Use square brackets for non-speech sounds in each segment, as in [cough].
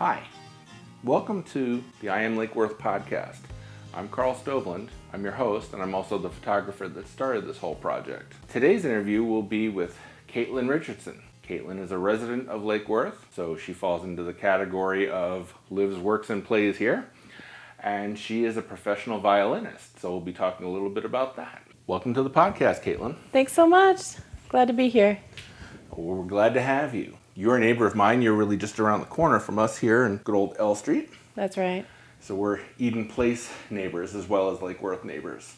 Hi, welcome to the I Am Lake Worth podcast. I'm Carl Stovland. I'm your host, and I'm also the photographer that started this whole project. Today's interview will be with Caitlin Richardson. Caitlin is a resident of Lake Worth, so she falls into the category of lives, works, and plays here. And she is a professional violinist, so we'll be talking a little bit about that. Welcome to the podcast, Caitlin. Thanks so much. Glad to be here. Well, we're glad to have you. You're a neighbor of mine. You're really just around the corner from us here in good old L Street. That's right. So we're Eden Place neighbors as well as Lake Worth neighbors.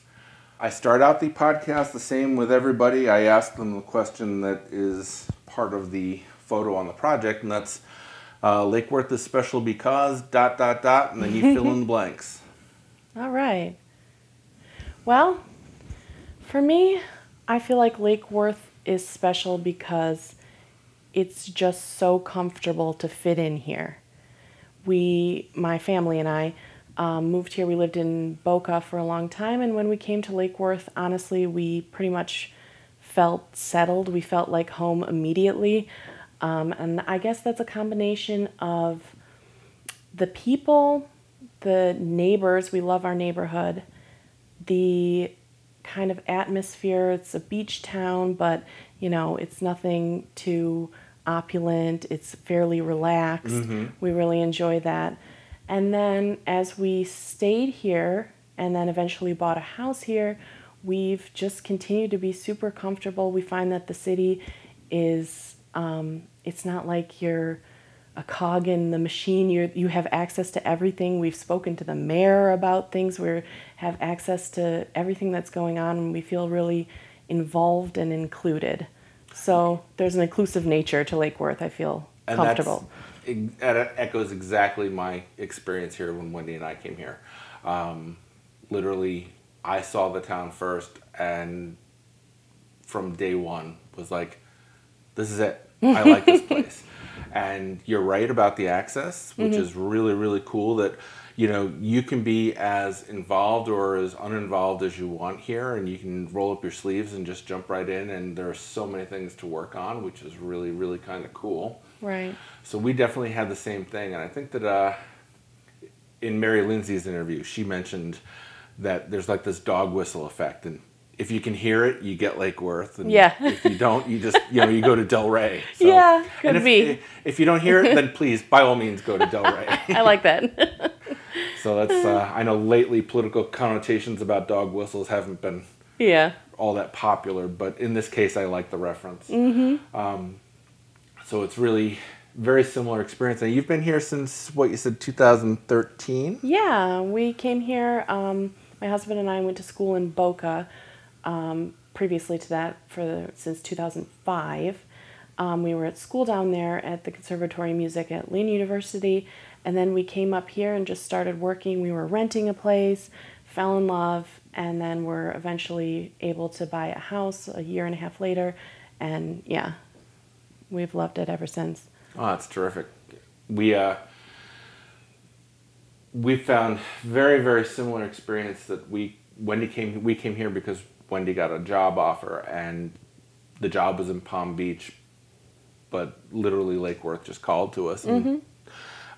I start out the podcast the same with everybody. I ask them the question that is part of the photo on the project, and that's uh, Lake Worth is special because dot dot dot, and then you fill in the [laughs] blanks. All right. Well, for me, I feel like Lake Worth is special because it's just so comfortable to fit in here. We, my family and I, um, moved here. We lived in Boca for a long time, and when we came to Lake Worth, honestly, we pretty much felt settled. We felt like home immediately. Um, and I guess that's a combination of the people, the neighbors, we love our neighborhood, the kind of atmosphere. It's a beach town, but you know, it's nothing too opulent. It's fairly relaxed. We really enjoy that. And then as we stayed here and then eventually bought a house here, we've just continued to be super comfortable. We find that the city is, um, it's not like you're a cog in the machine. You you have access to everything. We've spoken to the mayor about things. We have access to everything that's going on, and we feel really involved and included. So there's an inclusive nature to Lake Worth. I feel And comfortable. That echoes exactly my experience here when Wendy and I came here. Um, literally, I saw the town first, and from day one was like, "This is it. I like this [laughs] place." And you're right about the access, which is really really cool. That you know you can be as involved or as uninvolved as you want here, and you can roll up your sleeves and just jump right in. And there are so many things to work on, which is really really kind of cool. Right. So we definitely had the same thing, and I think that uh, in Mary Lindsay's interview, she mentioned that there's like this dog whistle effect, and if you can hear it, you get Lake Worth, and Yeah. if you don't, you just you know you go to Delray. [laughs] So, Yeah, could and if, be. If you don't hear it, then please, by all means, go to Delray. [laughs] I like that. [laughs] so that's uh, I know lately political connotations about dog whistles haven't been yeah. all that popular, but in this case, I like the reference. Mm-hmm. Um, so it's really very similar experience. And you've been here since what you said, 2013. Yeah, we came here. Um, my husband and I went to school in Boca. Um, previously to that, for the, since 2005, um, we were at school down there at the Conservatory of Music at Lynn University, and then we came up here and just started working. We were renting a place, fell in love, and then were eventually able to buy a house a year and a half later, and yeah, we've loved it ever since. Oh, that's terrific. We uh, we found very very similar experience that we Wendy came we came here because Wendy got a job offer and the job was in Palm Beach, but literally Lake Worth just called to us. And,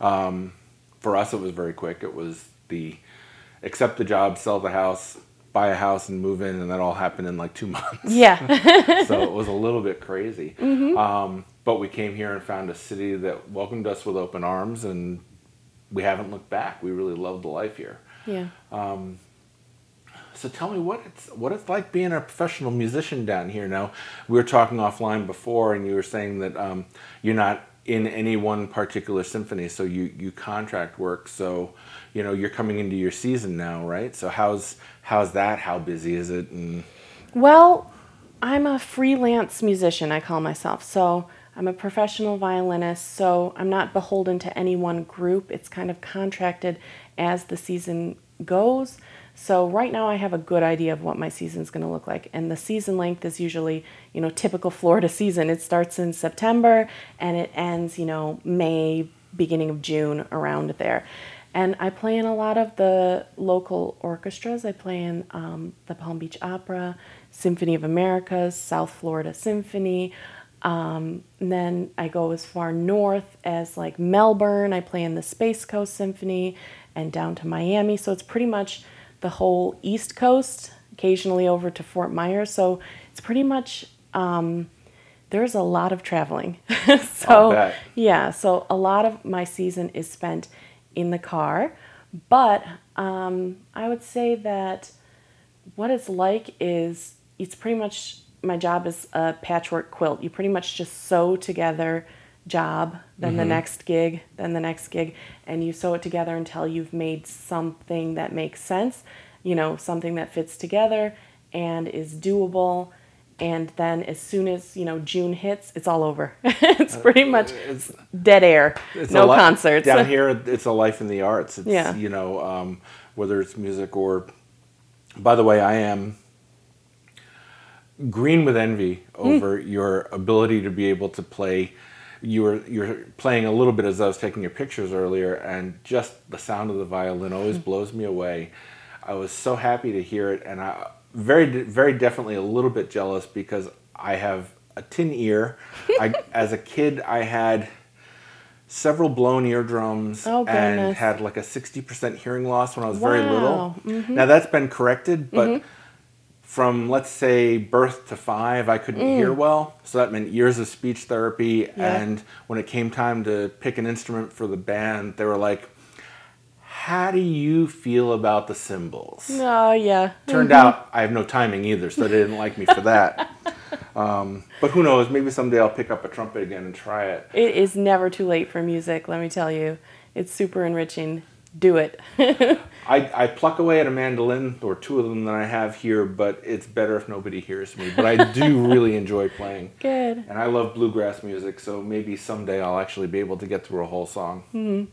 um, for us, it was very quick. It was the accept the job, sell the house, buy a house, and move in, and that all happened in like two [laughs] months Yeah. [laughs] so it was a little bit crazy. Um, but we came here and found a city that welcomed us with open arms, and we haven't looked back. We really love the life here. yeah. Um, So tell me what it's what it's like being a professional musician down here. Now we were talking offline before, and you were saying that um, you're not in any one particular symphony, so you you contract work. So you know you're coming into your season now, right? So how's how's that? How busy is it? And Well, I'm a freelance musician, I call myself. So I'm a professional violinist, so I'm not beholden to any one group. It's kind of contracted as the season goes. So right now I have a good idea of what my season's going to look like. And the season length is usually, you know, typical Florida [laughs] season. It starts in September and it ends, you know, May, beginning of June around there. And I play in a lot of the local orchestras. I play in um, the Palm Beach Opera, Symphony of Americas, South Florida Symphony. Um, then I go as far north as like Melbourne. I play in the Space Coast Symphony and down to Miami. So it's pretty much the whole East Coast, occasionally over to Fort Myers. So it's pretty much um, there's a lot of traveling. [laughs] so yeah, so a lot of my season is spent in the car, but um, I would say that what it's like is it's pretty much my job is a patchwork quilt. You pretty much just sew together job, then the mm-hmm. next gig, then the next gig, and you sew it together until you've made something that makes sense, you know, something that fits together and is doable. And then as soon as, you know, June hits, it's all over. [laughs] it's uh, pretty much It's, dead air. it's no li- concerts. down here. It's a life in the arts. It's, Yeah. you know, um, whether it's music or. By the way, I am green with envy hmm. over your ability to be able to play. You were you're playing a little bit as I was taking your pictures earlier, and just the sound of the violin always blows me away. I was so happy to hear it, and I very very definitely a little bit jealous because I have a tin ear. [laughs] I, as a kid, I had several blown eardrums Oh, and had like a 60% hearing loss when I was very little. Mm-hmm. Now that's been corrected, but from let's say birth to five, I couldn't hear well. So that meant years of speech therapy. Mm. Yeah. And when it came time to pick an instrument for the band, they were like, How do you feel about the cymbals? Oh, yeah. Turned out I have no timing either, so they didn't like me for that. [laughs] Um, but who knows? Maybe someday I'll pick up a trumpet again and try it. It is never too late for music, let me tell you. It's super enriching. Do it. [laughs] I, I pluck away at a mandolin or two of them that I have here, but it's better if nobody hears me. But I do [laughs] really enjoy playing. Good. And I love bluegrass music, so maybe someday I'll actually be able to get through a whole song. Mm-hmm.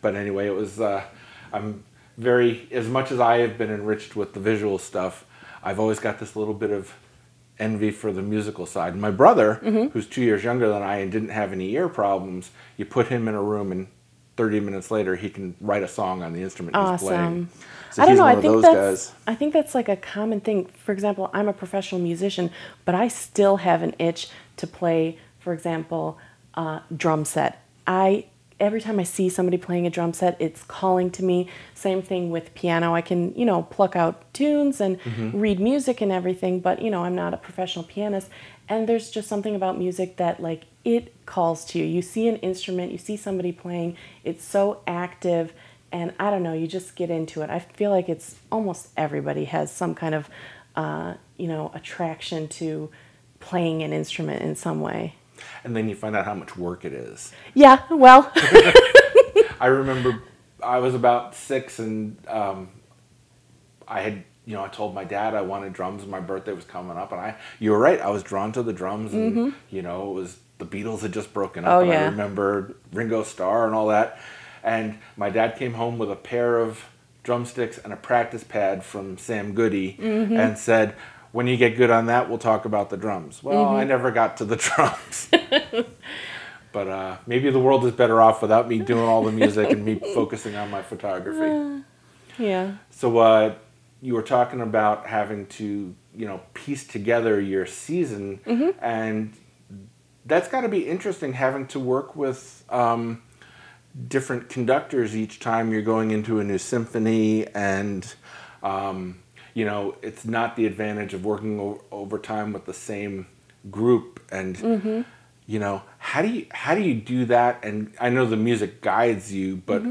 But anyway, it was, uh, I'm very, as much as I have been enriched with the visual stuff, I've always got this little bit of envy for the musical side. My brother, who's two years younger than I and didn't have any ear problems, you put him in a room and 30 minutes later he can write a song on the instrument he's playing. Awesome. So I don't know. I think that's guys. I think that's like a common thing. For example, I'm a professional musician, but I still have an itch to play. For example, uh, drum set. I every time I see somebody playing a drum set, it's calling to me. Same thing with piano. I can you know pluck out tunes and Mm-hmm. read music and everything, but you know I'm not a professional pianist. And there's just something about music that like it calls to you. You see an instrument, you see somebody playing. It's so active and I don't know, you just get into it. I feel like it's almost everybody has some kind of, uh, you know, attraction to playing an instrument in some way. And then you find out how much work it is. Yeah, well, [laughs] I [laughs] remember I was about six and um, I had, you know, I told my dad I wanted drums and my birthday was coming up. And I, you were right, I was drawn to the drums and, you know, it was the Beatles had just broken up. Mm-hmm. Oh, and I remember Ringo Starr and all that. And my dad came home with a pair of drumsticks and a practice pad from Sam Goody Mm-hmm. and said, when you get good on that, we'll talk about the drums. Well, Mm-hmm. I never got to the [laughs] drums. But uh, maybe the world is better off without me doing all the music and me [laughs] focusing on my photography. yeah. So uh, you were talking about having to, you know, piece together your season, and that's got to be interesting having to work with um, different conductors each time you're going into a new symphony, and um, you know, it's not the advantage of working o- over time with the same group and you know how do you how do you do that? And i know the music guides you but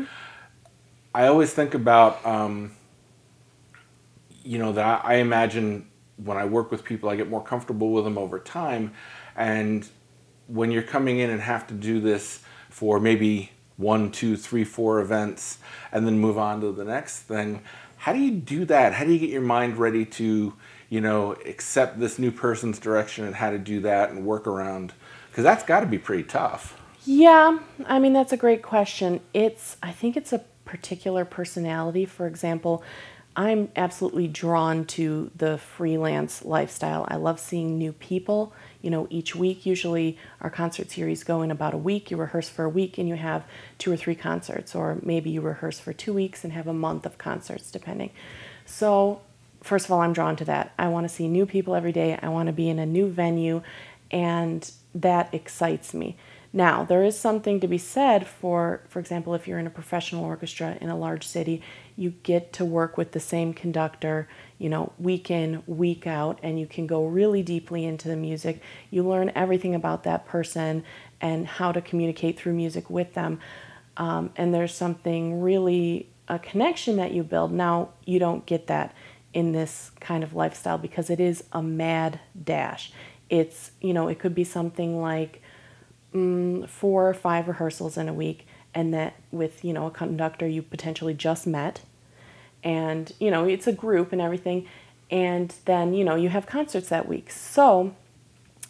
i always think about um, you know that I, I imagine when i work with people i get more comfortable with them over time. And when you're coming in and have to do this for maybe one two three four events and then move on to the next thing how do you do that how do you get your mind ready to you know accept this new person's direction and how to do that and work around because that's got to be pretty tough Yeah, I mean that's a great question. It's I think it's a particular personality. For example, I'm absolutely drawn to the freelance lifestyle. I love seeing new people, you know, each week. Usually our concert series go in about a week. You rehearse for a week and you have two or three concerts or maybe you rehearse for 2 weeks and have a month of concerts depending. So, first of all, I'm drawn to that. I want to see new people every day. I want to be in a new venue and that excites me. Now, there is something to be said for, for example, if you're in a professional orchestra in a large city, you get to work with the same conductor, you know, week in, week out, and you can go really deeply into the music. You learn everything about that person and how to communicate through music with them. Um, and there's something really, a connection that you build. Now, you don't get that in this kind of lifestyle because it is a mad dash. It's, you know, it could be something like, mm, four or five rehearsals in a week and that with you know a conductor you potentially just met. And you know it's a group and everything and then you know you have concerts that week. So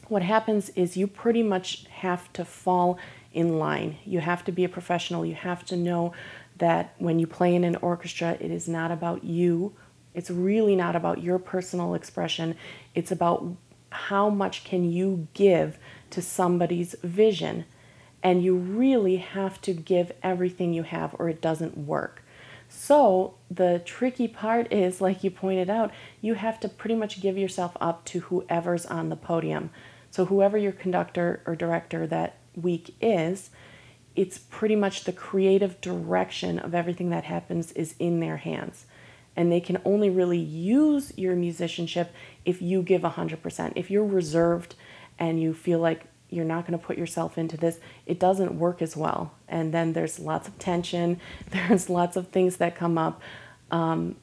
what happens is you pretty much have to fall in line. You have to be a professional. You have to know that when you play in an orchestra it is not about you. It's really not about your personal expression. It's about how much can you give to somebody's vision. And you really have to give everything you have or it doesn't work. So, the tricky part is, like you pointed out, you have to pretty much give yourself up to whoever's on the podium. So, whoever your conductor or director that week is, it's pretty much the creative direction of everything that happens is in their hands. And they can only really use your musicianship if you give 100%. If you're reserved and you feel like you're not going to put yourself into this, it doesn't work as well. And then there's lots of tension, [laughs] there's lots of things that come up. Um,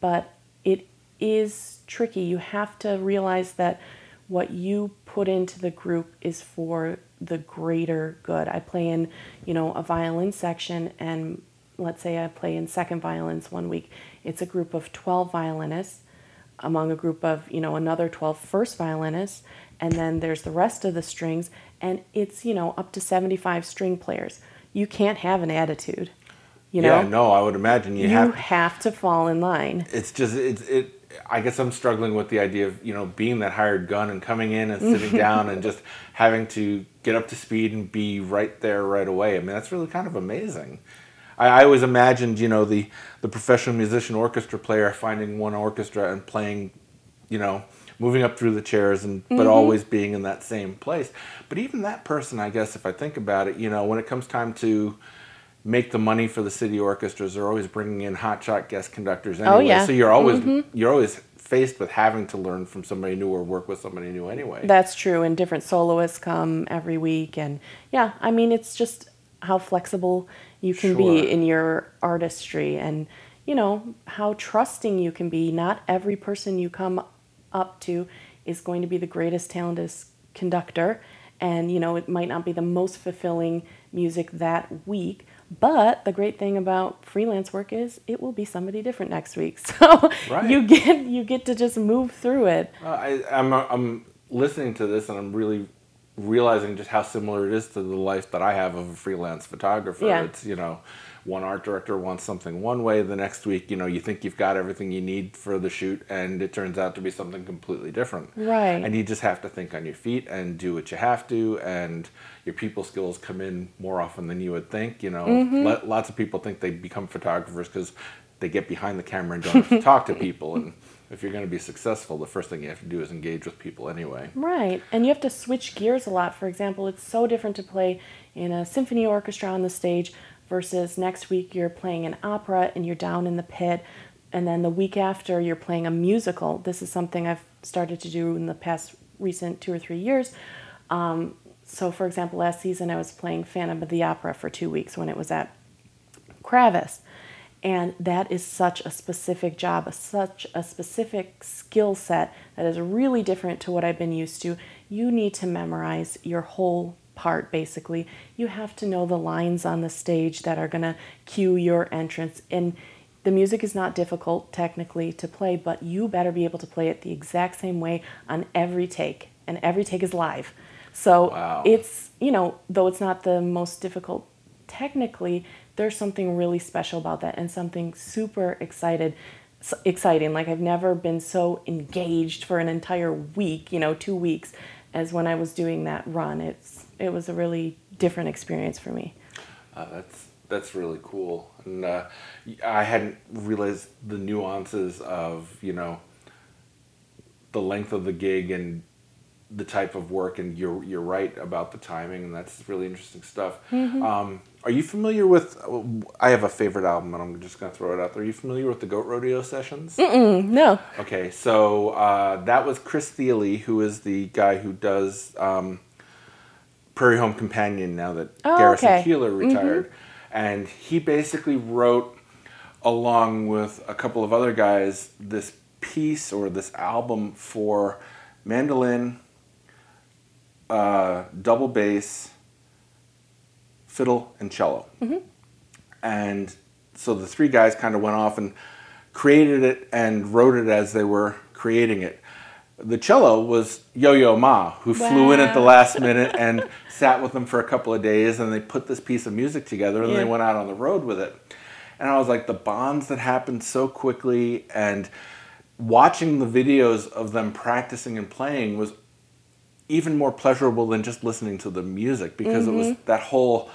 but it is tricky. You have to realize that what you put into the group is for the greater good. I play in, you know, a violin section and let's say I play in second violins one week. It's a group of 12 violinists among a group of, you know, another 12 first violinists and then there's the rest of the strings and it's you know up to 75 string players. You can't have an attitude you know? yeah no i would imagine you, you have have to fall in line. It's just it's it i guess i'm struggling with the idea of you know being that hired gun and coming in and sitting [laughs] down and just having to get up to speed and be right there right away. I mean that's really kind of amazing. I, I always imagined you know the the professional musician orchestra player finding one orchestra and playing you know moving up through the chairs and but mm-hmm. always being in that same place. But even that person, I guess, if I think about it, you know, when it comes time to make the money for the city orchestras, they're always bringing in hotshot guest conductors oh, anyway. Oh, yeah. So you're always mm-hmm. you're always faced with having to learn from somebody new or work with somebody new anyway. That's true, and different soloists come every week, and yeah, I mean it's just how flexible you can sure. be in your artistry and you know how trusting you can be not every person you come up to is going to be the greatest talented conductor and you know it might not be the most fulfilling music that week but the great thing about freelance work is it will be somebody different next week [laughs] so right. you get you get to just move through it uh, I, I'm, I'm listening to this and i'm really realizing just how similar it is to the life that i have of a freelance photographer yeah. it's you know one art director wants something one way the next week you know you think you've got everything you need for the shoot and it turns out to be something completely different. Right. And you just have to think on your feet and do what you have to and your people skills come in more often than you would think you know. Mm-hmm. lots of people think they become photographers because they get behind the camera and don't have to [laughs] talk to people and if you're going to be successful the first thing you have to do is engage with people anyway. Right and you have to switch gears a lot. For example it's so different to play in a symphony orchestra on the stage versus next week you're playing an opera and you're down in the pit and then the week after you're playing a musical. This is something i've started to do in the past recent two or three years. Um, so for example last season i was playing phantom of the opera for two weeks when it was at kravis. And that is such a specific job such a specific skill set that is really different to what i've been used to. You need to memorize your whole part basically. You have to know the lines on the stage that are going to cue your entrance. And the music is not difficult technically to play but you better be able to play it the exact same way on every take. And every take is live. So wow. it's you know though it's not the most difficult technically there's something really special about that and something super excited exciting. Like i've never been so engaged for an entire week you know two weeks as when i was doing that run. It's it was a really different experience for me. Uh, that's that's really cool, and uh, I hadn't realized the nuances of you know the length of the gig and the type of work, and you're you're right about the timing, and that's really interesting stuff. Mm-hmm. Um, are you familiar with? I have a favorite album, and I'm just gonna throw it out there. Are you familiar with the Goat Rodeo sessions? Mm, no. Okay, so uh, that was Chris Thile, who is the guy who does um, Prairie Home Companion now that Oh, Garrison okay. Keillor retired. And he basically wrote, along with a couple of other guys, this piece or this album for mandolin, uh, double bass, fiddle, and cello. And so the three guys kind of went off and created it and wrote it as they were creating it. The cello was Yo Yo Ma, who flew in at the last minute and [laughs] sat with them for a couple of days, and they put this piece of music together, and Yeah. they went out on the road with it. And I was like, the bonds that happened so quickly, and watching the videos of them practicing and playing was even more pleasurable than just listening to the music because it was mm-hmm. that whole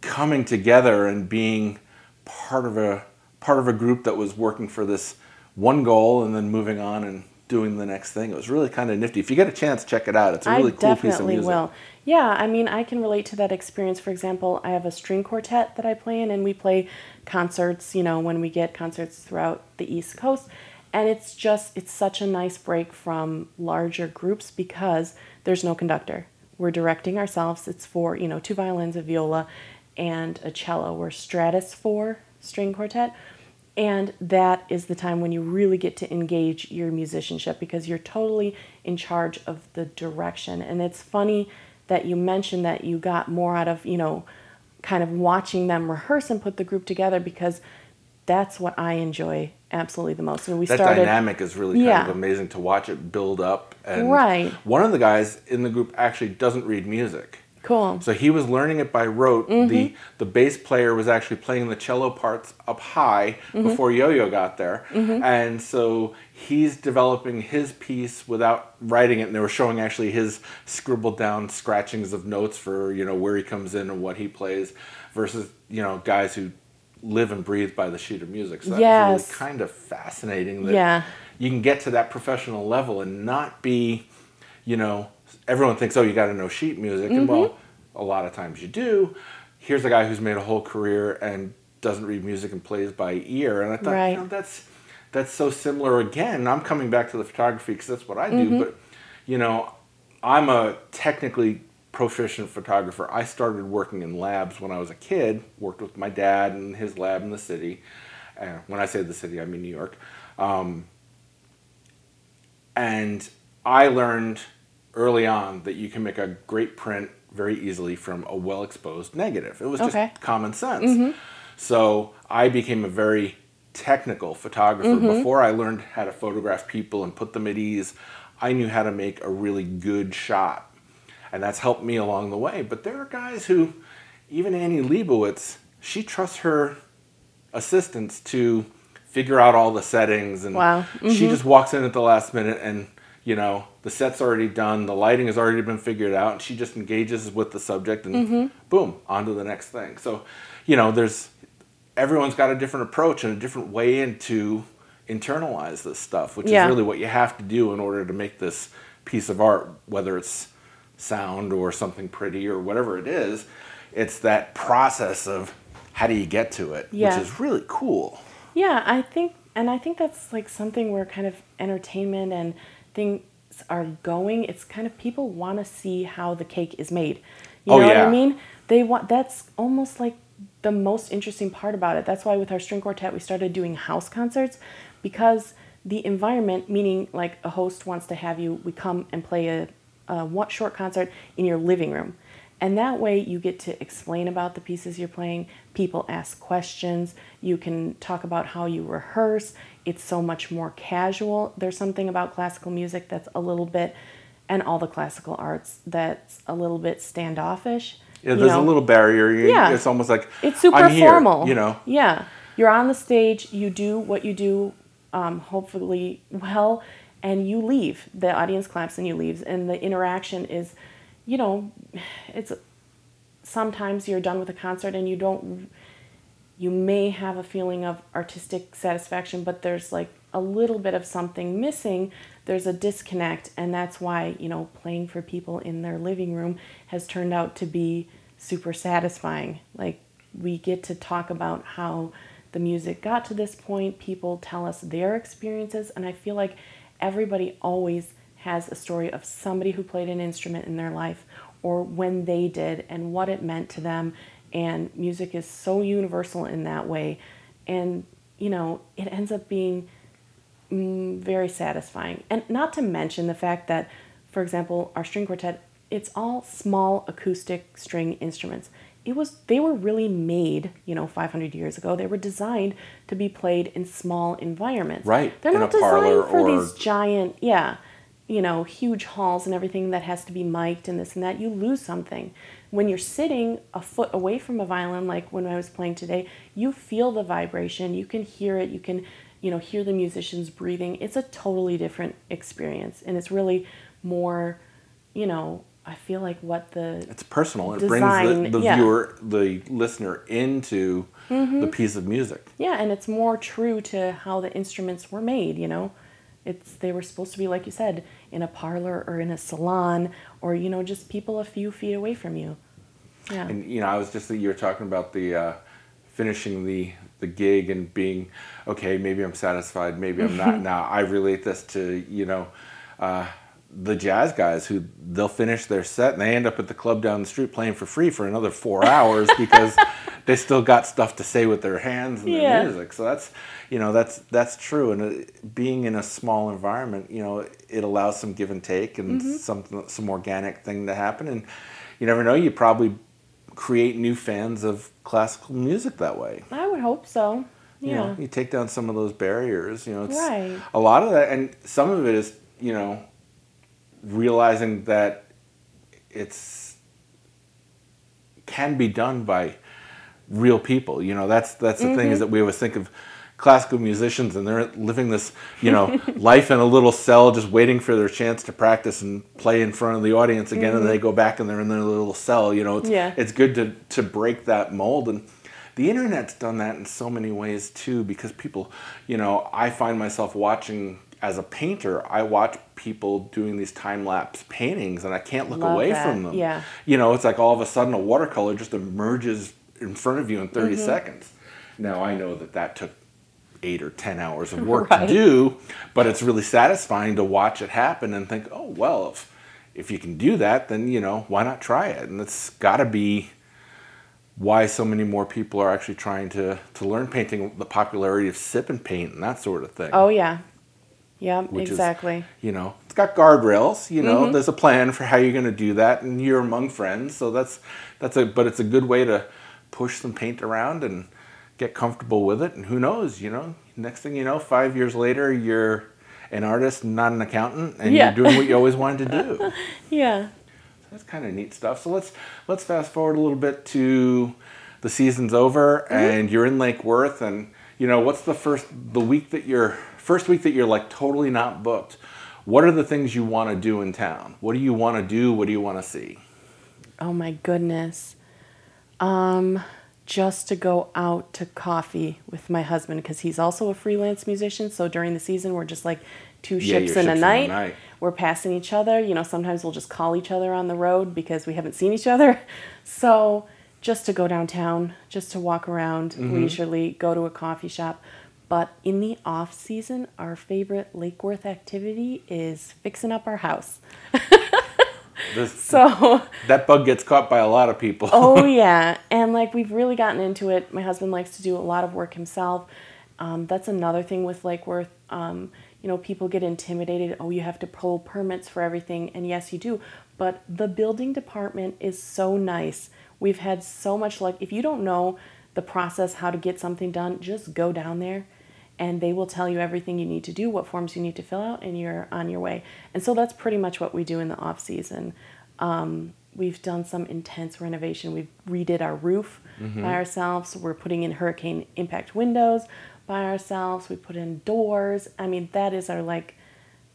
coming together and being part of a part of a group that was working for this one goal and then moving on and doing the next thing. It was really kind of nifty. If you get a chance, check it out. It's a really I cool piece of music. definitely will. Yeah, I mean, I can relate to that experience. For example, I have a string quartet that I play in, and we play concerts, you know, when we get concerts throughout the East Coast. And it's just, it's such a nice break from larger groups because there's no conductor. We're directing ourselves. It's for, you know, two violins, a viola, and a cello. We're Stratus 4 string quartet. And that is the time when you really get to engage your musicianship because you're totally in charge of the direction. And it's funny that you mentioned that you got more out of, you know, kind of watching them rehearse and put the group together because that's what I enjoy absolutely the most. And we that started dynamic is really kind Yeah. of amazing to watch it build up. And Right. one of the guys in the group actually doesn't read music. Cool. So he was learning it by rote. Mm-hmm. The the bass player was actually playing the cello parts up high Mm-hmm. before Yo-Yo got there, and so he's developing his piece without writing it. And they were showing actually his scribbled down scratchings of notes for you know where he comes in and what he plays, versus you know guys who live and breathe by the sheet of music. So that Yes. really kind of fascinating. That Yeah. you can get to that professional level and not be, you know, everyone thinks, oh, you got to know sheet music. And well, Mm-hmm. A lot of times you do. Here's a guy who's made a whole career and doesn't read music and plays by ear. And I thought, Right. you know, that's that's so similar again. I'm coming back to the photography because that's what I do. Mm-hmm. But, you know, I'm a technically proficient photographer. I started working in labs when I was a kid, worked with my dad in his lab in the city. And when I say the city, I mean New York. Um, and I learned early on that you can make a great print very easily from a well exposed negative. It was just Okay. common sense. Mm-hmm. So I became a very technical photographer. Mm-hmm. Before I learned how to photograph people and put them at ease, I knew how to make a really good shot. And that's helped me along the way. But there are guys who, even Annie Leibovitz, she trusts her assistants to figure out all the settings and Wow. she mm-hmm. just walks in at the last minute and you know the set's already done the lighting has already been figured out and she just engages with the subject and mm-hmm. boom on to the next thing so you know there's everyone's got a different approach and a different way into internalize this stuff which Yeah. is really what you have to do in order to make this piece of art whether it's sound or something pretty or whatever it is it's that process of how do you get to it Yeah. which is really cool Yeah, I think, and I think that's like something where kind of entertainment and things are going. It's kind of people want to see how the cake is made. You Oh, know what. I mean? They want that's almost like the most interesting part about it. That's why with our string quartet we started doing house concerts because the environment, meaning like a host wants to have you, we come and play a, a short concert in your living room. And that way you get to explain about the pieces you're playing. People ask questions. You can talk about how you rehearse. It's so much more casual. There's something about classical music that's a little bit, and all the classical arts that's a little bit standoffish. Yeah, you there's know? a little barrier. You- Yeah. It's almost like It's super I'm here, formal. You know. Yeah. You're on the stage, you do what you do, um, hopefully well, and you leave. The audience claps and you leave. And the interaction is, you know, it's sometimes you're done with a concert and you don't, you may have a feeling of artistic satisfaction, but there's like a little bit of something missing, there's a disconnect. And that's why, you know, playing for people in their living room has turned out to be super satisfying. Like, we get to talk about how the music got to this point, people tell us their experiences, and I feel like everybody always has a story of somebody who played an instrument in their life or when they did and what it meant to them. And music is so universal in that way. And, you know, it ends up being mm, very satisfying. And not to mention the fact that, for example, our string quartet, it's all small acoustic string instruments. It was they were really made, you know, 500 years ago. They were designed to be played in small environments. Right, They're in not a parlor designed for or- these giant, yeah, you know, huge halls and everything that has to be mic'd and this and that. You lose something. When you're sitting a foot away from a violin, like when I was playing today, you feel the vibration. You can hear it. You can, you know, hear the musicians breathing. It's a totally different experience, and it's really more, you know, I feel like what the It's personal. It Design, brings the, the yeah. viewer, the listener, into the mm-hmm. piece of music. Yeah, and it's more true to how the instruments were made, you know. It's they were supposed to be like you said, in a parlor or in a salon or you know just people a few feet away from you. Yeah. And you know, I was just you were talking about the uh, finishing the the gig and being okay. Maybe I'm satisfied. Maybe I'm not. [laughs] now I relate this to you know. Uh, the jazz guys who they'll finish their set and they end up at the club down the street playing for free for another four [laughs] hours because they still got stuff to say with their hands and Yeah. their music. So that's you know that's that's true. And uh, being in a small environment, you know, it allows some give and take and some some organic thing to happen. And you never know, you probably create new fans of classical music that way. I would hope so. Yeah. You know, you take down some of those barriers. You know, it's Right. a lot of that, and some of it is you know realizing that it's can be done by real people. You know, that's that's the thing is mm-hmm. that we always think of classical musicians and they're living this you know [laughs] life in a little cell just waiting for their chance to practice and play in front of the audience again and they mm-hmm. go back and they're in their little cell you know it's, Yeah. it's good to to break that mold and the internet's done that in so many ways too because people you know i find myself watching as a painter i watch people doing these time lapse paintings and i can't look Love away that, from them yeah. you know it's like all of a sudden a watercolor just emerges in front of you in 30 Mm-hmm. seconds now i know that that took eight or ten hours of work Right. to do but it's really satisfying to watch it happen and think oh well if if you can do that then you know why not try it and it's got to be why so many more people are actually trying to to learn painting the popularity of sip and paint and that sort of thing Oh yeah. Yeah, which is, exactly. you know it's got guardrails you Mm-hmm. know there's a plan for how you're going to do that and you're among friends so that's that's a but it's a good way to push some paint around and get comfortable with it and who knows you know next thing you know five years later you're an artist not an accountant and Yeah. you're doing what you always wanted to do [laughs] Yeah. So that's kind of neat stuff. So let's let's fast forward a little bit to the season's over and you're in Lake Worth and you know what's the first the week that you're first week that you're like totally not booked. What are the things you want to do in town? What do you want to do? What do you want to see? Oh my goodness. Um, just to go out to coffee with my husband because he's also a freelance musician. So during the season, we're just like two Yeah, ships, in, a ships in a night. night. We're passing each other. You know, sometimes we'll just call each other on the road because we haven't seen each other. [laughs] So just to go downtown, just to walk around Mm-hmm. leisurely, go to a coffee shop. But in the off season, our favorite Lake Worth activity is fixing up our house. [laughs] This, So that bug gets caught by a lot of people. oh [laughs] yeah. And like we've really gotten into it. My husband likes to do a lot of work himself. Um, that's another thing with lake worth. Um, you know people get intimidated. Oh you have to pull permits for everything. And yes you do. But the building department is so nice. We've had so much luck. If you don't know the process how to get something done just go down there and they will tell you everything you need to do, what forms you need to fill out, and you're on your way. And so that's pretty much what we do in the off season. Um, we've done some intense renovation. We've redid our roof by ourselves. We're putting in hurricane impact windows by ourselves. We put in doors. I mean, that is our like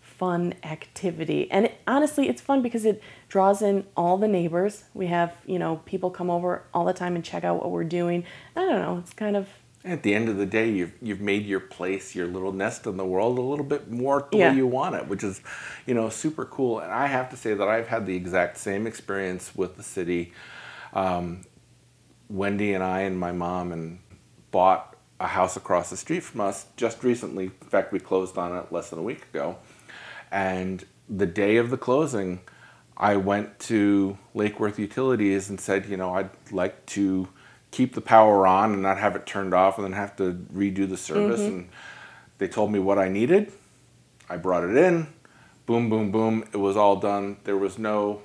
fun activity. And it, honestly, it's fun because it draws in all the neighbors. We have, you know, people come over all the time and check out what we're doing. I don't know, it's kind of At the end of the day, you've you've made your place, your little nest in the world, a little bit more the Yeah. way you want it, which is, you know, super cool. And I have to say that I've had the exact same experience with the city. Um, Wendy and I and my mom and bought a house across the street from us just recently. In fact, we closed on it less than a week ago. And the day of the closing, I went to Lake Worth Utilities and said, you know, I'd like to keep the power on and not have it turned off and then have to redo the service. Mm-hmm. And they told me what I needed. I brought it in. Boom, boom, boom. It was all done. There was no,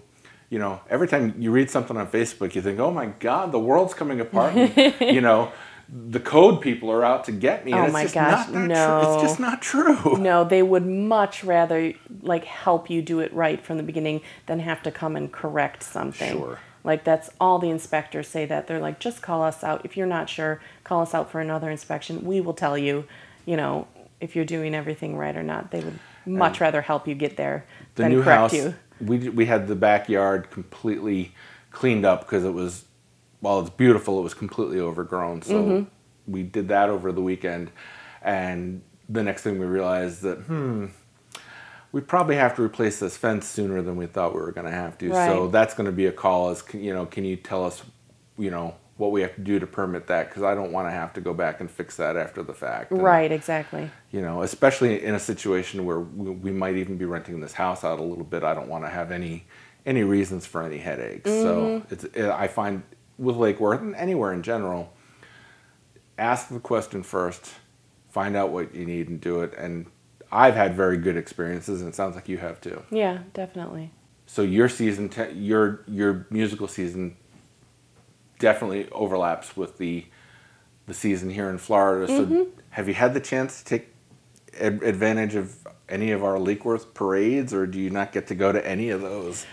you know, every time you read something on Facebook, you think, oh my God, the world's coming apart. And, [laughs] you know, the code people are out to get me. And Oh it's my just gosh, not that no. true. It's just not true. [laughs] No, they would much rather like help you do it right from the beginning than have to come and correct something. Sure. Like that's all the inspectors say that they're like just call us out if you're not sure, call us out for another inspection. We will tell you, you know, if you're doing everything right or not. They would much rather help you get there the than new correct house you. we we had the backyard completely cleaned up because it was while it's beautiful it was completely overgrown so Mm-hmm. we did that over the weekend and the next thing we realized that hmm we probably have to replace this fence sooner than we thought we were going to have to Right. so that's going to be a call Is can- you know can you tell us you know what we have to do to permit that because i don't want to have to go back and fix that after the fact And- Right, exactly. you know, especially in a situation where we, we might even be renting this house out a little bit. I don't want to have any any reasons for any headaches. So mm-hmm. it's it, I find with Lake Worth and anywhere in general, ask the question first, find out what you need and do it. And I've had very good experiences, and it sounds like you have too. Yeah, definitely. So your season, te- your your musical season, definitely overlaps with the the season here in Florida. So have you had the chance to take ad- advantage of any of our Lakeworth parades, or do you not get to go to any of those?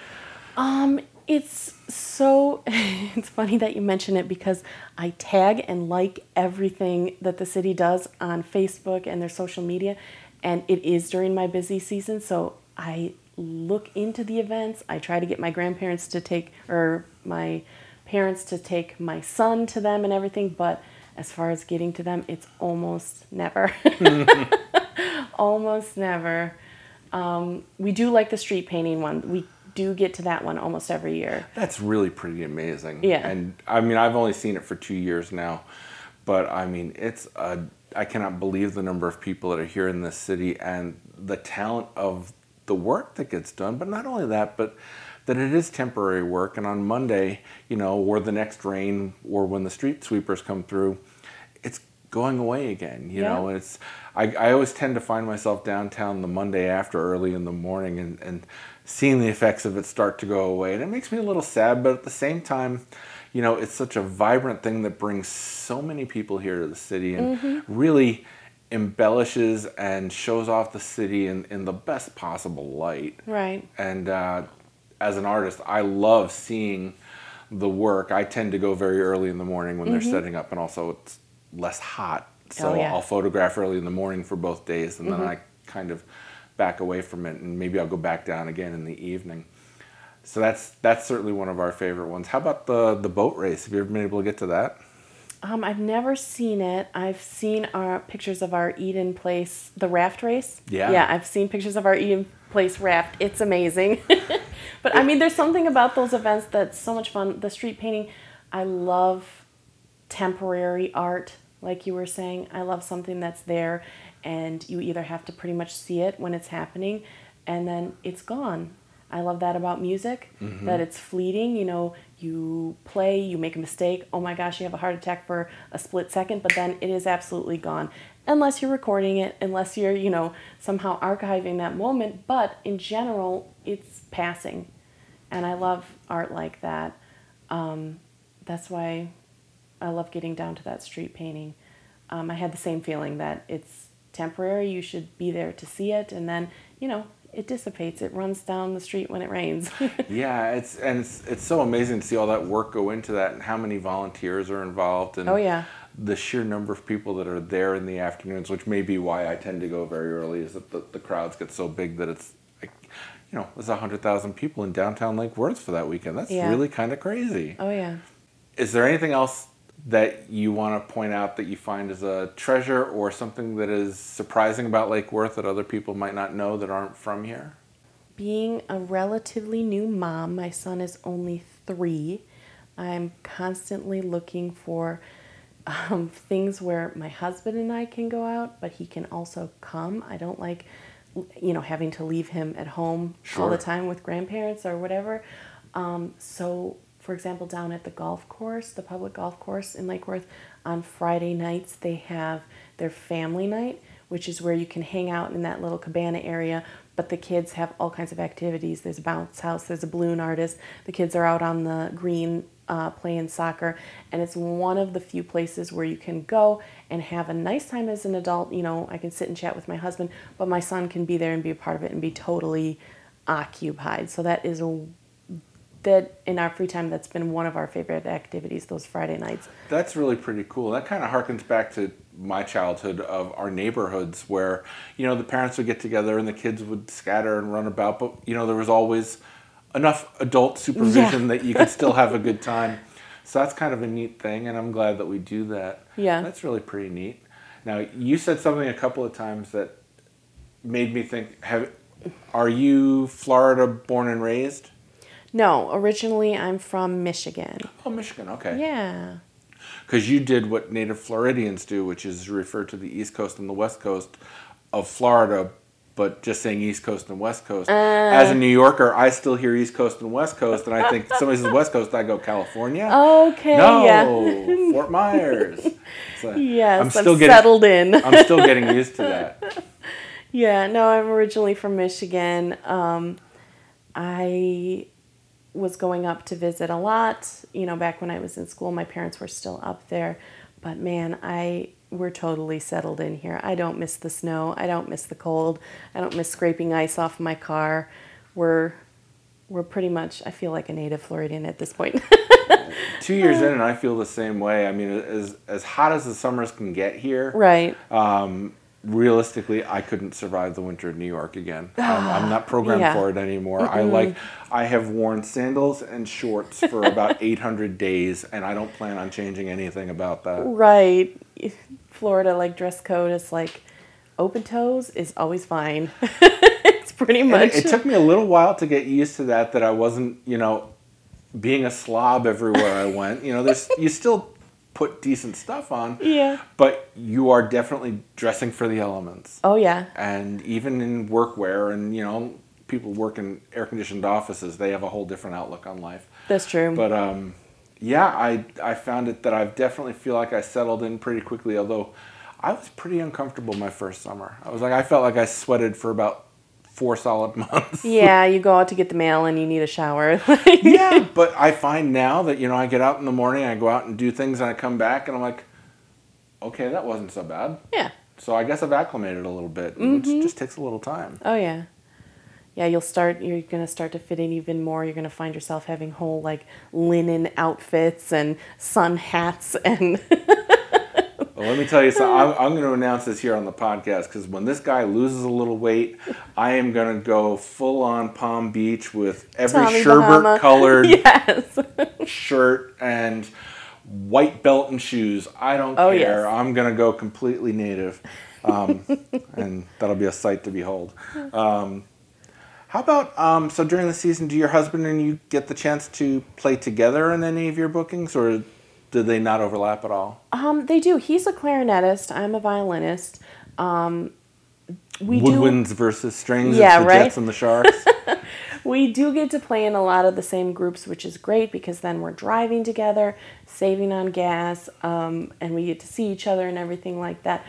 Um, it's so [laughs] it's funny that you mention it because I tag and like everything that the city does on Facebook and their social media, and it is during my busy season, so I look into the events. I try to get my grandparents to take or my parents to take my son to them and everything, but as far as getting to them, it's almost never. [laughs] almost never. Um, we do like the street painting one. We do get to that one almost every year. That's really pretty amazing. Yeah. And I mean, I've only seen it for two years now, but I mean, it's a, I cannot believe the number of people that are here in this city and the talent of the work that gets done. But not only that, but that it is temporary work. And on Monday, you know, or the next rain, or when the street sweepers come through, it's going away again. You know, Yeah. and it's I, I always tend to find myself downtown the Monday after early in the morning and, and seeing the effects of it start to go away. And it makes me a little sad, but at the same time, you know, it's such a vibrant thing that brings so many people here to the city and really embellishes and shows off the city in, in the best possible light. Right. And uh, as an artist, I love seeing the work. I tend to go very early in the morning when they're setting up, and also it's less hot. So Mm-hmm. Oh, yeah. Mm-hmm. I'll photograph early in the morning for both days, and then I kind of back away from it, and maybe I'll go back down again in the evening. So that's that's certainly one of our favorite ones. How about the the boat race? Have you ever been able to get to that? Um, I've never seen it. I've seen our pictures of our Eden Place, the raft race. Yeah. Yeah, I've seen pictures of our Eden Place raft. It's amazing. [laughs] but I mean, there's something about those events that's so much fun. The street painting, I love temporary art, like you were saying. I love something that's there, and you either have to pretty much see it when it's happening, and then it's gone. I love that about music, that it's fleeting. You know, you play, you make a mistake. Oh my gosh, you have a heart attack for a split second, but then it is absolutely gone. Unless you're recording it, unless you're, you know, somehow archiving that moment. But in general, it's passing. And I love art like that. Um, that's why I love getting down to that street painting. Um, I had the same feeling that it's temporary. You should be there to see it, and then you know it dissipates. It runs down the street when it rains. [laughs] Yeah, it's and it's it's so amazing to see all that work go into that and how many volunteers are involved and Oh, yeah. the sheer number of people that are there in the afternoons, which may be why I tend to go very early, is that the, the crowds get so big that it's like you know, there's a hundred thousand people in downtown Lake Worth for that weekend. That's Yeah. really kind of crazy. oh yeah. Is there anything else that you want to point out that you find as a treasure or something that is surprising about Lake Worth that other people might not know that aren't from here? Being a relatively new mom, my son is only three. I'm constantly looking for um, things where my husband and I can go out, but he can also come. I don't like, you know, having to leave him at home all the time with grandparents or whatever. Um, so, for example, down at the golf course, the public golf course in Lake Worth, on Friday nights they have their family night, which is where you can hang out in that little cabana area. But the kids have all kinds of activities. There's a bounce house, there's a balloon artist. The kids are out on the green uh, playing soccer, and it's one of the few places where you can go and have a nice time as an adult. You know, I can sit and chat with my husband, but my son can be there and be a part of it and be totally occupied. So that is a that in our free time that's been one of our favorite activities those friday nights That's really pretty cool. That kind of harkens back to my childhood of our neighborhoods where, you know, the parents would get together and the kids would scatter and run about, but, you know, there was always enough adult supervision Yeah. that you could [laughs] still have a good time. So that's kind of a neat thing, and I'm glad that we do that. Yeah. That's really pretty neat. Now, you said something a couple of times that made me think have are you Florida born and raised? No originally i'm from michigan Oh, Michigan. Okay. yeah because you did what native Floridians do, which is refer to the East Coast and the West Coast of Florida, but just saying East Coast and West Coast. As a New Yorker, I still hear East Coast and West Coast, and I think somebody says West Coast, I go California. okay no, yeah Fort Myers. [laughs] So yes I'm i'm, still getting settled in I'm still getting used to that. [laughs] yeah no i'm originally from michigan um, i was going up to visit a lot. You know back when i was in school my parents were still up there. But man i we're totally settled in here. I don't miss the snow. I don't miss the cold. I don't miss scraping ice off my car. We're we're pretty much i feel like a native floridian at this point. [laughs] Two years in, and [laughs] I feel the same way. I mean, as as hot as the summers can get here, right. um, realistically, I couldn't survive the winter in New York again. Um, I'm not programmed Yeah. for it anymore. I like, I have worn sandals and shorts for [laughs] about 800 days, and I don't plan on changing anything about that. right florida like dress code is like open toes is always fine [laughs] it's pretty much it, it took me a little while to get used to that. That I wasn't, you know, being a slob everywhere I went. You know, there's you still put decent stuff on, yeah. but you are definitely dressing for the elements. oh yeah. And even in workwear and you know people work in air conditioned offices they have a whole different outlook on life. That's true. But um yeah i i found it that i definitely feel like i settled in pretty quickly although i was pretty uncomfortable my first summer. I was like i felt like i sweated for about four solid [laughs] months Yeah, you go out to get the mail and you need a shower. [laughs] yeah but i find now that you know i get out in the morning i go out and do things and i come back and i'm like okay that wasn't so bad yeah. so i guess i've acclimated a little bit it mm-hmm. just takes a little time Oh yeah. Yeah, you'll start you're gonna start to fit in even more. You're gonna find yourself having whole like linen outfits and sun hats and [laughs] Well, let me tell you something. I'm, I'm going to announce this here on the podcast because when this guy loses a little weight, I am going to go full on Palm Beach with every Tommy sherbet colored [laughs] Yes. shirt and white belt and shoes. I don't Oh, care. yes. I'm going to go completely native. Um, [laughs] and that'll be a sight to behold. Um, how about um, so during the season, do your husband and you get the chance to play together in any of your bookings, or do they not overlap at all? Um, they do. He's a clarinetist. I'm a violinist. Um, we do Woodwinds versus strings. Yeah, the right? Jets and the Sharks. [laughs] we do get to play in a lot of the same groups, which is great because then we're driving together, saving on gas, um, and we get to see each other and everything like that.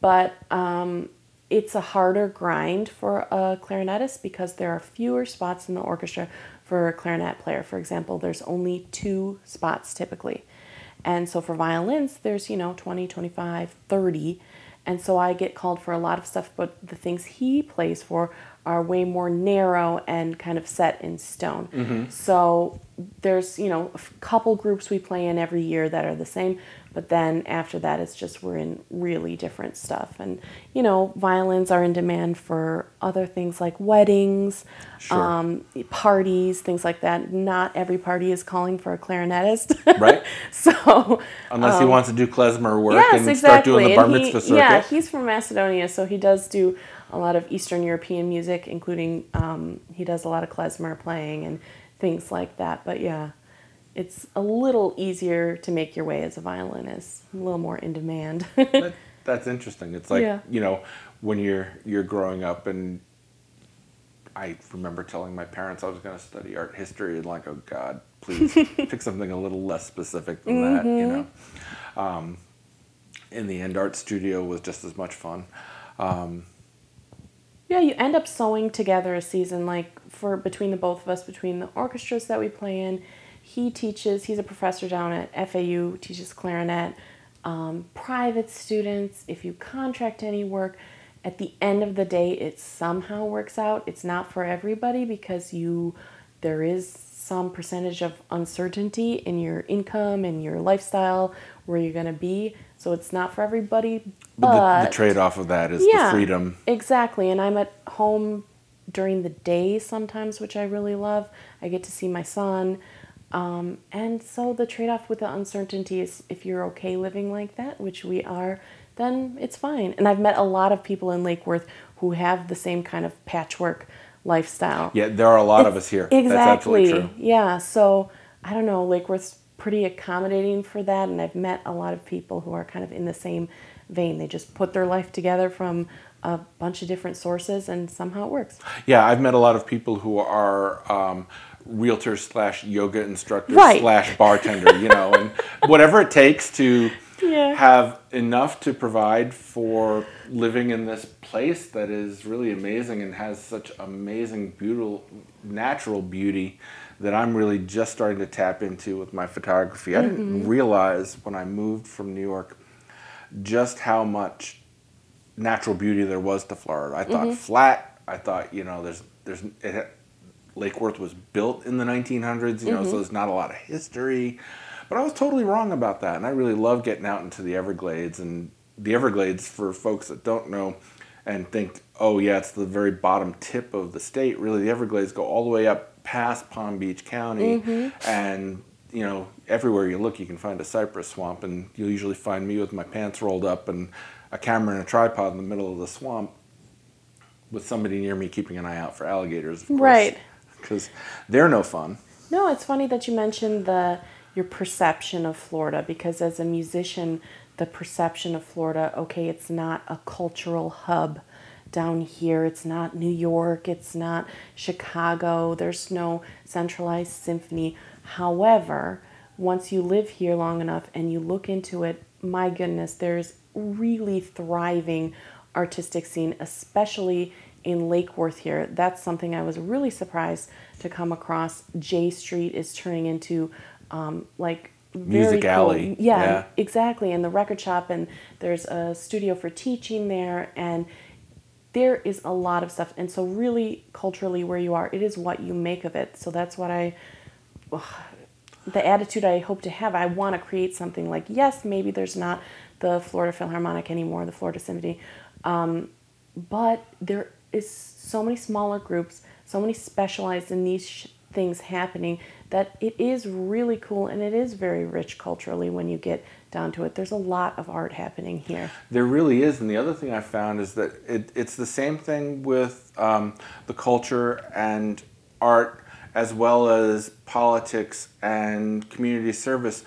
But um, it's a harder grind for a clarinetist because there are fewer spots in the orchestra for a clarinet player. For example, there's only two spots typically. And so for violins, there's, you know, 20, 25, 30. And so I get called for a lot of stuff, but the things he plays for are way more narrow and kind of set in stone. Mm-hmm. So there's you know a couple groups we play in every year that are the same, but then after that it's just we're in really different stuff. And you know violins are in demand for other things like weddings, Sure. um, parties, things like that. Not every party is calling for a clarinetist, [laughs] Right. so Unless he wants to do klezmer work Um, yes, and exactly. start doing the bar And he- mitzvah circuit. Yeah, he's from Macedonia, so he does do a lot of Eastern European music, including um, he does a lot of klezmer playing and things like that. But yeah, it's a little easier to make your way as a violinist, a little more in demand. [laughs] That- that's interesting. It's like Yeah. you know when you're you're growing up and I remember telling my parents I was going to study art history and like oh God please [laughs] pick something a little less specific than that you know. Um, in the end, art studio was just as much fun. Yeah, you end up sewing together a season like for between the both of us, between the orchestras that we play in. He teaches, he's a professor down at FAU, teaches clarinet. Um, private students, if you contract any work, at the end of the day, it somehow works out. It's not for everybody because you, there is some percentage of uncertainty in your income and your lifestyle where you're going to be. So it's not for everybody. But But, the, the trade off of that is the freedom. Exactly. And I'm at home during the day sometimes, which I really love. I get to see my son. Um, and so the trade off with the uncertainty is if you're okay living like that, which we are, then it's fine. And I've met a lot of people in Lake Worth who have the same kind of patchwork lifestyle. Yeah, there are a lot of us here. Exactly. That's absolutely true. Yeah. So I don't know. Lake Worth's pretty accommodating for that, and I've met a lot of people who are kind of in the same vein. They just put their life together from a bunch of different sources, and somehow it works. Yeah, I've met a lot of people who are um, realtors slash yoga instructor Right. slash bartender, you know, and [laughs] whatever it takes to Yeah. have enough to provide for living in this place that is really amazing and has such amazing, beautiful, natural beauty that I'm really just starting to tap into with my photography. I didn't mm-hmm. realize when I moved from New York just how much natural beauty there was to Florida. I thought mm-hmm. flat. I thought you know there's there's it, Lake Worth was built in the 1900s. You know, so mm-hmm. there's not a lot of history. But I was totally wrong about that, and I really love getting out into the Everglades. And the Everglades, for folks that don't know, and think, oh yeah, it's the very bottom tip of the state. Really, the Everglades go all the way up past Palm Beach County, mm-hmm. and you know, everywhere you look, you can find a cypress swamp, and you'll usually find me with my pants rolled up and a camera and a tripod in the middle of the swamp, with somebody near me keeping an eye out for alligators, of course, Right. Because they're no fun. No, it's funny that you mentioned the your perception of Florida because as a musician, the perception of Florida, okay, it's not a cultural hub down here. It's not New York, it's not Chicago. There's no centralized symphony. However, once you live here long enough and you look into it, my goodness, there's really thriving artistic scene, especially in Lake Worth here. That's something I was really surprised to come across. J Street is turning into um, like Music cool- alley, Yeah, yeah. exactly. And the record shop, and there's a studio for teaching there, and there is a lot of stuff. And so, really, culturally, where you are, it is what you make of it. So that's what I the attitude I hope to have. I want to create something like, yes, maybe there's not the Florida Philharmonic anymore, the Florida Symphony, um, but there is so many smaller groups, so many specialized and niche things happening that it is really cool and it is very rich culturally when you get down to it. There's a lot of art happening here. There really is, and the other thing I found is that it, it's the same thing with um, the culture and art, as well as politics and community service.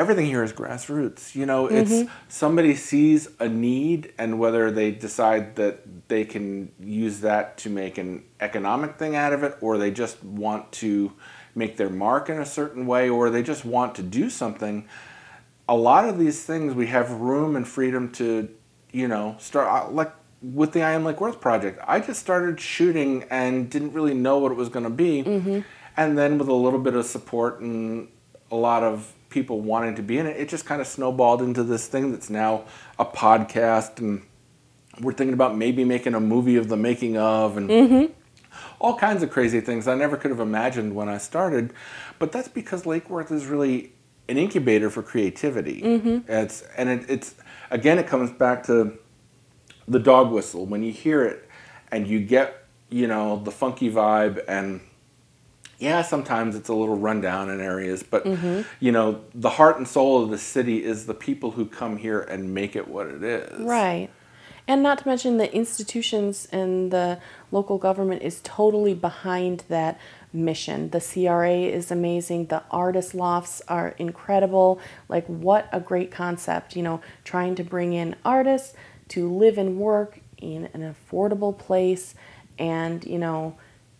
Everything here is grassroots. You know, it's somebody sees a need, and whether they decide that they can use that to make an economic thing out of it, or they just want to make their mark in a certain way, or they just want to do something a lot of these things we have room and freedom to, you know, start uh, like with the I Am Lake Worth project. I just started shooting and didn't really know what it was going to be, and then with a little bit of support and a lot of people wanting to be in it, it just kind of snowballed into this thing that's now a podcast and we're thinking about maybe making a movie of the making of and mm-hmm. all kinds of crazy things I never could have imagined when I started. But that's because Lake Worth is really an incubator for creativity. Mm-hmm. It's and it, it's again it comes back to the dog whistle when you hear it and you get you know the funky vibe and yeah sometimes it's a little rundown in areas but mm-hmm. you know the heart and soul of the city is the people who come here and make it what it is Right. And not to mention the institutions and the local government is totally behind that mission. The CRA is amazing. The artist lofts are incredible. Like, what a great concept, you know, trying to bring in artists to live and work in an affordable place. And, you know,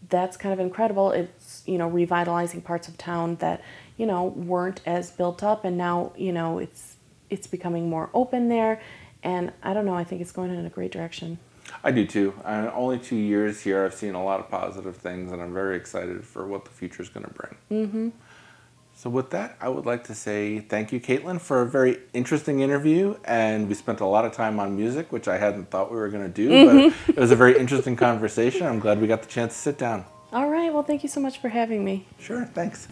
that's kind of incredible. It's, you know, revitalizing parts of town that, you know, weren't as built up and now, you know, it's it's becoming more open there. And I don't know, I think it's going in a great direction. i do too. Uh, only two years here i've seen a lot of positive things and i'm very excited for what the future is going to bring. Mm-hmm. so with that i would like to say thank you caitlin for a very interesting interview and we spent a lot of time on music which i hadn't thought we were going to do but it was a very interesting conversation. I'm glad we got the chance to sit down All right, well thank you so much for having me. sure thanks